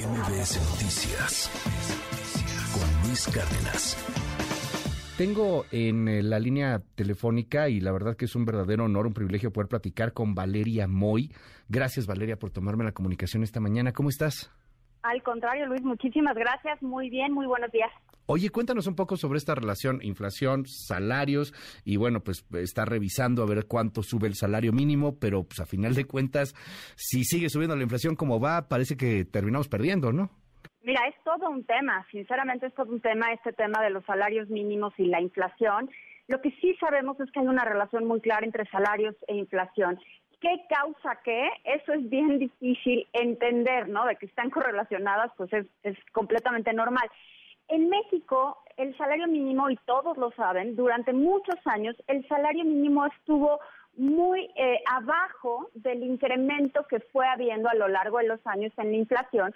MBS Noticias con Luis Cárdenas. Tengo en eh, la línea telefónica y la verdad que es un verdadero honor, un privilegio poder platicar con Valeria Moy. Gracias Valeria por tomarme la comunicación esta mañana. ¿Cómo estás? Al contrario, Luis, muchísimas gracias. Muy bien, muy buenos días. Oye, cuéntanos un poco sobre esta relación inflación, salarios y bueno, pues está revisando a ver cuánto sube el salario mínimo, pero pues a final de cuentas, si sigue subiendo la inflación como va, parece que terminamos perdiendo, ¿no? Mira, es todo un tema, sinceramente es todo un tema este tema de los salarios mínimos y la inflación. Lo que sí sabemos es que hay una relación muy clara entre salarios e inflación. ¿Qué causa qué? Eso es bien difícil entender, ¿no? De que están correlacionadas, pues es, es completamente normal. En México, el salario mínimo, y todos lo saben, durante muchos años el salario mínimo estuvo muy eh, abajo del incremento que fue habiendo a lo largo de los años en la inflación,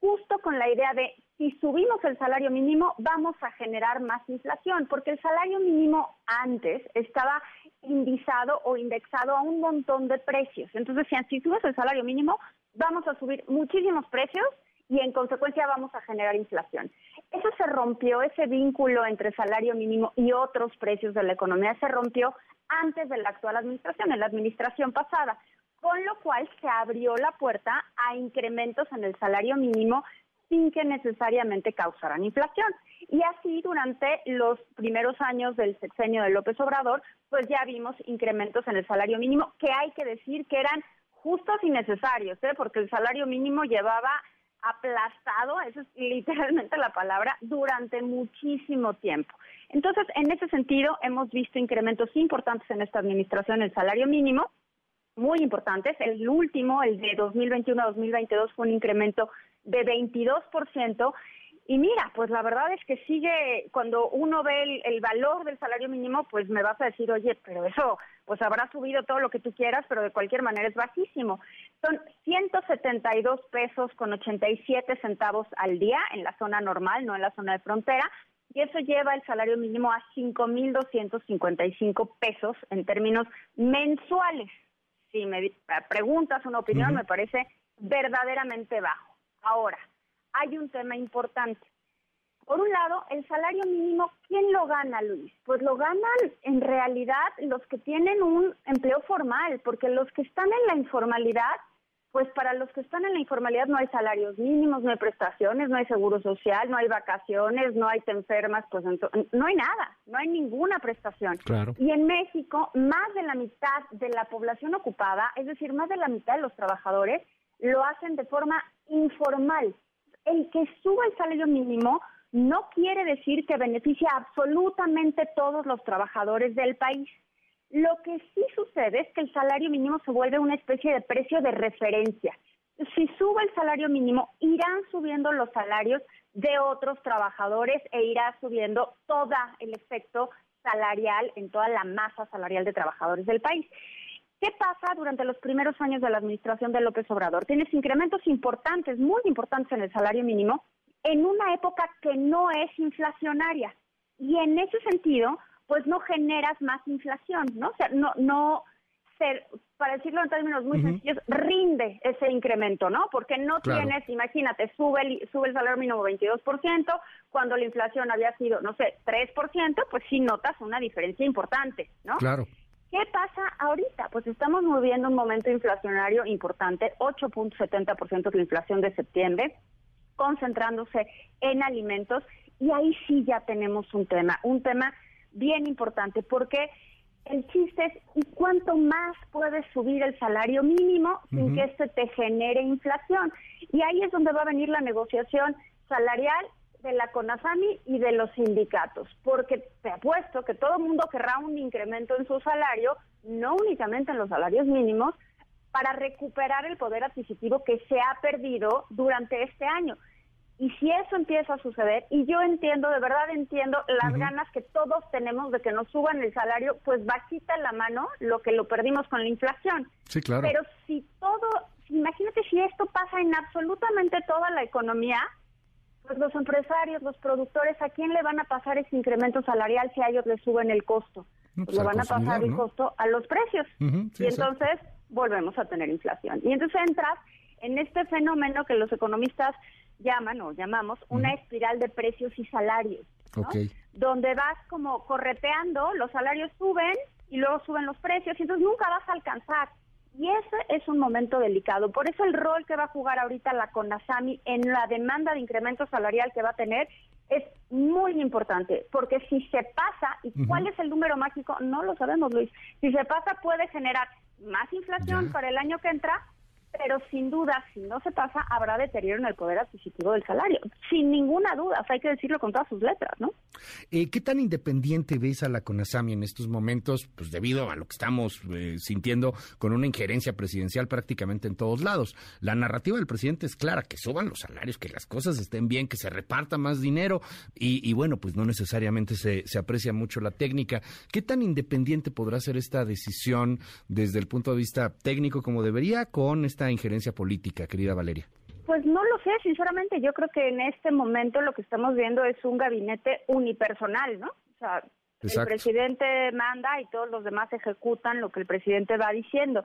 justo con la idea de si subimos el salario mínimo vamos a generar más inflación, porque el salario mínimo antes estaba indizado o indexado a un montón de precios. Entonces decían, si subes el salario mínimo, vamos a subir muchísimos precios y en consecuencia vamos a generar inflación. Eso se rompió, ese vínculo entre salario mínimo y otros precios de la economía se rompió antes de la actual administración, en la administración pasada, con lo cual se abrió la puerta a incrementos en el salario mínimo sin que necesariamente causaran inflación. Y así durante los primeros años del sexenio de López Obrador, pues ya vimos incrementos en el salario mínimo que hay que decir que eran justos y necesarios, ¿eh? porque el salario mínimo llevaba aplastado, esa es literalmente la palabra, durante muchísimo tiempo. Entonces, en ese sentido, hemos visto incrementos importantes en esta administración el salario mínimo, muy importantes. El último, el de 2021 a 2022, fue un incremento de 22%. Y mira, pues la verdad es que sigue, cuando uno ve el, valor del salario mínimo, pues me vas a decir, oye, pero eso, pues habrá subido todo lo que tú quieras, pero de cualquier manera es bajísimo. Son 172 pesos con 87 centavos al día en la zona normal, no en la zona de frontera, y eso lleva el salario mínimo a 5.255 pesos en términos mensuales. Si me preguntas una opinión, me parece verdaderamente bajo. Ahora, hay un tema importante. Por un lado, el salario mínimo, ¿quién lo gana, Luis? Pues lo ganan en realidad los que tienen un empleo formal, porque los que están en la informalidad, pues para los que están en la informalidad no hay salarios mínimos, no hay prestaciones, no hay seguro social, no hay vacaciones, no hay te enfermas, pues no hay nada, no hay ninguna prestación. Claro. Y en México, más de la mitad de la población ocupada, es decir, más de la mitad de los trabajadores, lo hacen de forma informal el que suba el salario mínimo no quiere decir que beneficie a absolutamente todos los trabajadores del país. Lo que sí sucede es que el salario mínimo se vuelve una especie de precio de referencia. Si sube el salario mínimo, irán subiendo los salarios de otros trabajadores e irá subiendo todo el efecto salarial en toda la masa salarial de trabajadores del país. ¿Qué pasa durante los primeros años de la administración de López Obrador? Tienes incrementos importantes, muy importantes en el salario mínimo, en una época que no es inflacionaria. Y en ese sentido, pues no generas más inflación, ¿no? O sea, no, no, para decirlo en términos muy sencillos, rinde ese incremento, ¿no? Porque no tienes, imagínate, sube el, sube el salario mínimo 22%, cuando la inflación había sido, no sé, 3%, pues sí notas una diferencia importante, ¿no? Claro. ¿Qué pasa ahorita? Pues estamos viviendo un momento inflacionario importante, 8.70% de la inflación de septiembre, concentrándose en alimentos y ahí sí ya tenemos un tema, un tema bien importante porque el chiste es ¿y cuánto más puedes subir el salario mínimo sin que este te genere inflación? Y ahí es donde va a venir la negociación salarial de la CONASAMI y de los sindicatos, porque te apuesto que todo el mundo querrá un incremento en su salario, no únicamente en los salarios mínimos, para recuperar el poder adquisitivo que se ha perdido durante este año. Y si eso empieza a suceder, y yo entiendo, de verdad entiendo las ganas que todos tenemos de que nos suban el salario, pues bajita la mano lo que lo perdimos con la inflación. Sí, claro. Pero si todo, imagínate si esto pasa en absolutamente toda la economía, pues los empresarios, los productores, ¿a quién le van a pasar ese incremento salarial si a ellos les suben el costo? Pues, pues le van a pasar el costo a los precios. y entonces volvemos a tener inflación. Y entonces entras en este fenómeno que los economistas llaman o llamamos una espiral de precios y salarios, donde vas como correteando, los salarios suben y luego suben los precios y entonces nunca vas a alcanzar. Y ese es un momento delicado. Por eso el rol que va a jugar ahorita la CONASAMI en la demanda de incremento salarial que va a tener es muy importante, porque si se pasa, ¿y cuál es el número mágico? No lo sabemos, Luis. Si se pasa puede generar más inflación para el año que entra pero sin duda, si no se pasa, habrá deterioro en el poder adquisitivo del salario. Sin ninguna duda, hay que decirlo con todas sus letras, ¿no? Eh, ¿Qué tan independiente ves a la CONASAMI en estos momentos? Pues debido a lo que estamos eh, sintiendo con una injerencia presidencial prácticamente en todos lados. La narrativa del presidente es clara, que suban los salarios, que las cosas estén bien, que se reparta más dinero y, bueno, pues no necesariamente se, se aprecia mucho la técnica. ¿Qué tan independiente podrá ser esta decisión desde el punto de vista técnico como debería con esta injerencia política, querida Valeria? Pues no lo sé, sinceramente. Yo creo que en este momento lo que estamos viendo es un gabinete unipersonal, ¿no? O sea, el presidente manda y todos los demás ejecutan lo que el presidente va diciendo.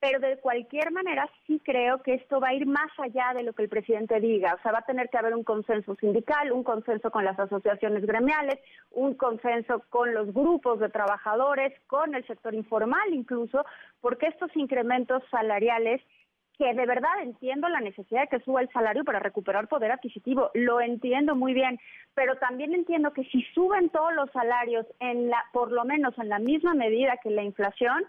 Pero de cualquier manera sí creo que esto va a ir más allá de lo que el presidente diga. O sea, va a tener que haber un consenso sindical, un consenso con las asociaciones gremiales, un consenso con los grupos de trabajadores, con el sector informal incluso, porque estos incrementos salariales que de verdad entiendo la necesidad de que suba el salario para recuperar poder adquisitivo, lo entiendo muy bien, pero también entiendo que si suben todos los salarios en la por lo menos en la misma medida que la inflación,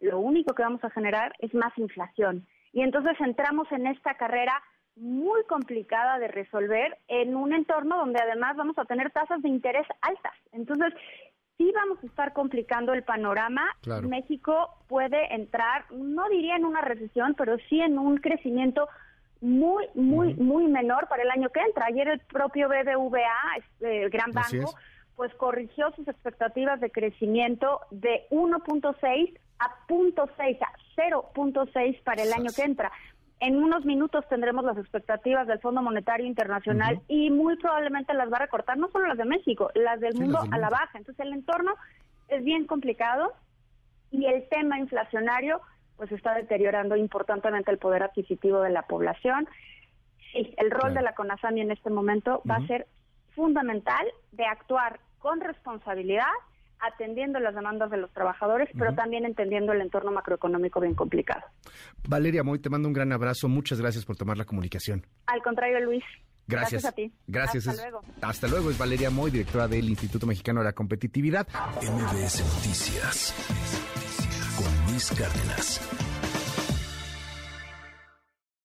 lo único que vamos a generar es más inflación. Y entonces entramos en esta carrera muy complicada de resolver en un entorno donde además vamos a tener tasas de interés altas. Entonces, sí vamos a estar complicando el panorama. México puede entrar, no diría en una recesión, pero sí en un crecimiento muy, muy, muy menor para el año que entra. Ayer el propio BBVA, este, el gran banco, pues corrigió sus expectativas de crecimiento de 1.6 a 0.6, a 0.6 para el año que entra. En unos minutos tendremos las expectativas del Fondo Monetario Internacional y muy probablemente las va a recortar, no solo las de México, las del mundo a la baja. Entonces el entorno es bien complicado y el tema inflacionario pues está deteriorando importantemente el poder adquisitivo de la población. Sí, el rol de la CONASAMI en este momento va a ser fundamental de actuar con responsabilidad atendiendo las demandas de los trabajadores, pero también entendiendo el entorno macroeconómico bien complicado. Valeria Moy, te mando un gran abrazo. Muchas gracias por tomar la comunicación. Al contrario, Luis. Gracias. Gracias a ti. Gracias. Hasta luego. Hasta luego. Es Valeria Moy, directora del Instituto Mexicano de la Competitividad. MBS Noticias con Luis Cárdenas.